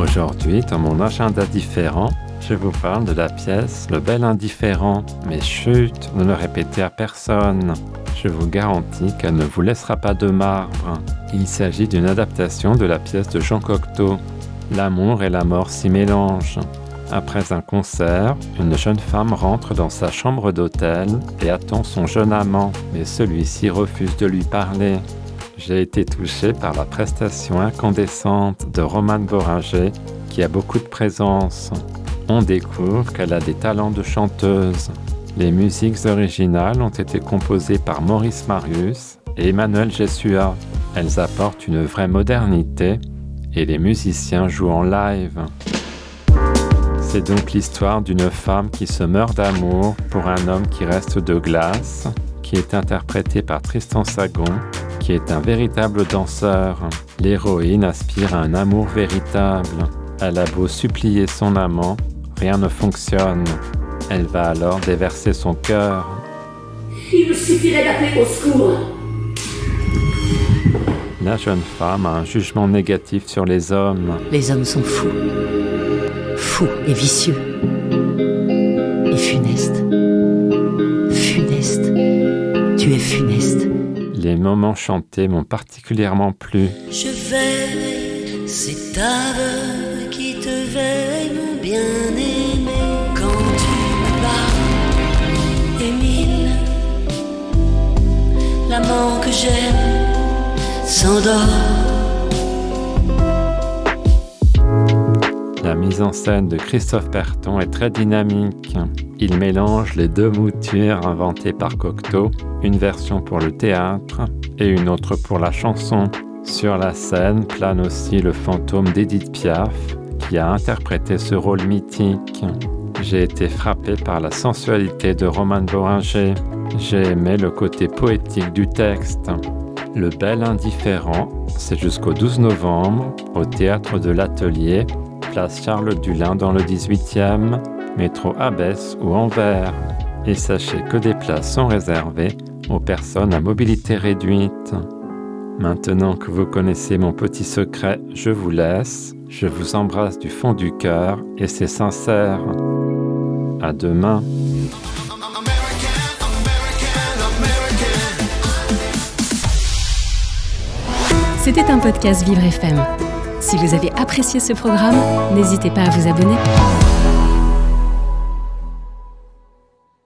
Aujourd'hui, dans mon agenda différent, je vous parle de la pièce Le Bel Indifférent. Mais chut, ne le répétez à personne. Je vous garantis qu'elle ne vous laissera pas de marbre. Il s'agit d'une adaptation de la pièce de Jean Cocteau. L'amour et la mort s'y mélangent. Après un concert, une jeune femme rentre dans sa chambre d'hôtel et attend son jeune amant, mais celui-ci refuse de lui parler. J'ai été touché par la prestation incandescente de Romane Boringer, qui a beaucoup de présence. On découvre qu'elle a des talents de chanteuse. Les musiques originales ont été composées par Maurice Marius et Emmanuel Jessua. Elles apportent une vraie modernité et les musiciens jouent en live. C'est donc l'histoire d'une femme qui se meurt d'amour pour un homme qui reste de glace, qui est interprété par Tristan Sagon, qui est un véritable danseur. L'héroïne aspire à un amour véritable. Elle a beau supplier son amant, rien ne fonctionne. Elle va alors déverser son cœur. Il me suffirait d'appeler au secours. La jeune femme a un jugement négatif sur les hommes. Les hommes sont fous. Fous et vicieux. Et funestes. Funeste. Tu es funeste. Les moments chantés m'ont particulièrement plu. Je veille, c'est ta qui te veille, mon bien-aimé. Quand tu pars, Émile, l'amant que j'aime s'endort. La mise en scène de Christophe Berton est très dynamique. Il mélange les deux moutures inventées par Cocteau, une version pour le théâtre et une autre pour la chanson. Sur la scène plane aussi le fantôme d'Edith Piaf, qui a interprété ce rôle mythique. J'ai été frappé par la sensualité de Roman Boringer. J'ai aimé le côté poétique du texte. Le Bel Indifférent, c'est jusqu'au 12 novembre au théâtre de l'Atelier, place Charles Dulin dans le 18e, métro Abbesse ou Anvers. Et sachez que des places sont réservées aux personnes à mobilité réduite. Maintenant que vous connaissez mon petit secret, je vous laisse. Je vous embrasse du fond du cœur et c'est sincère. À demain. C'était un podcast Vivre FM. Si vous avez apprécié ce programme, n'hésitez pas à vous abonner.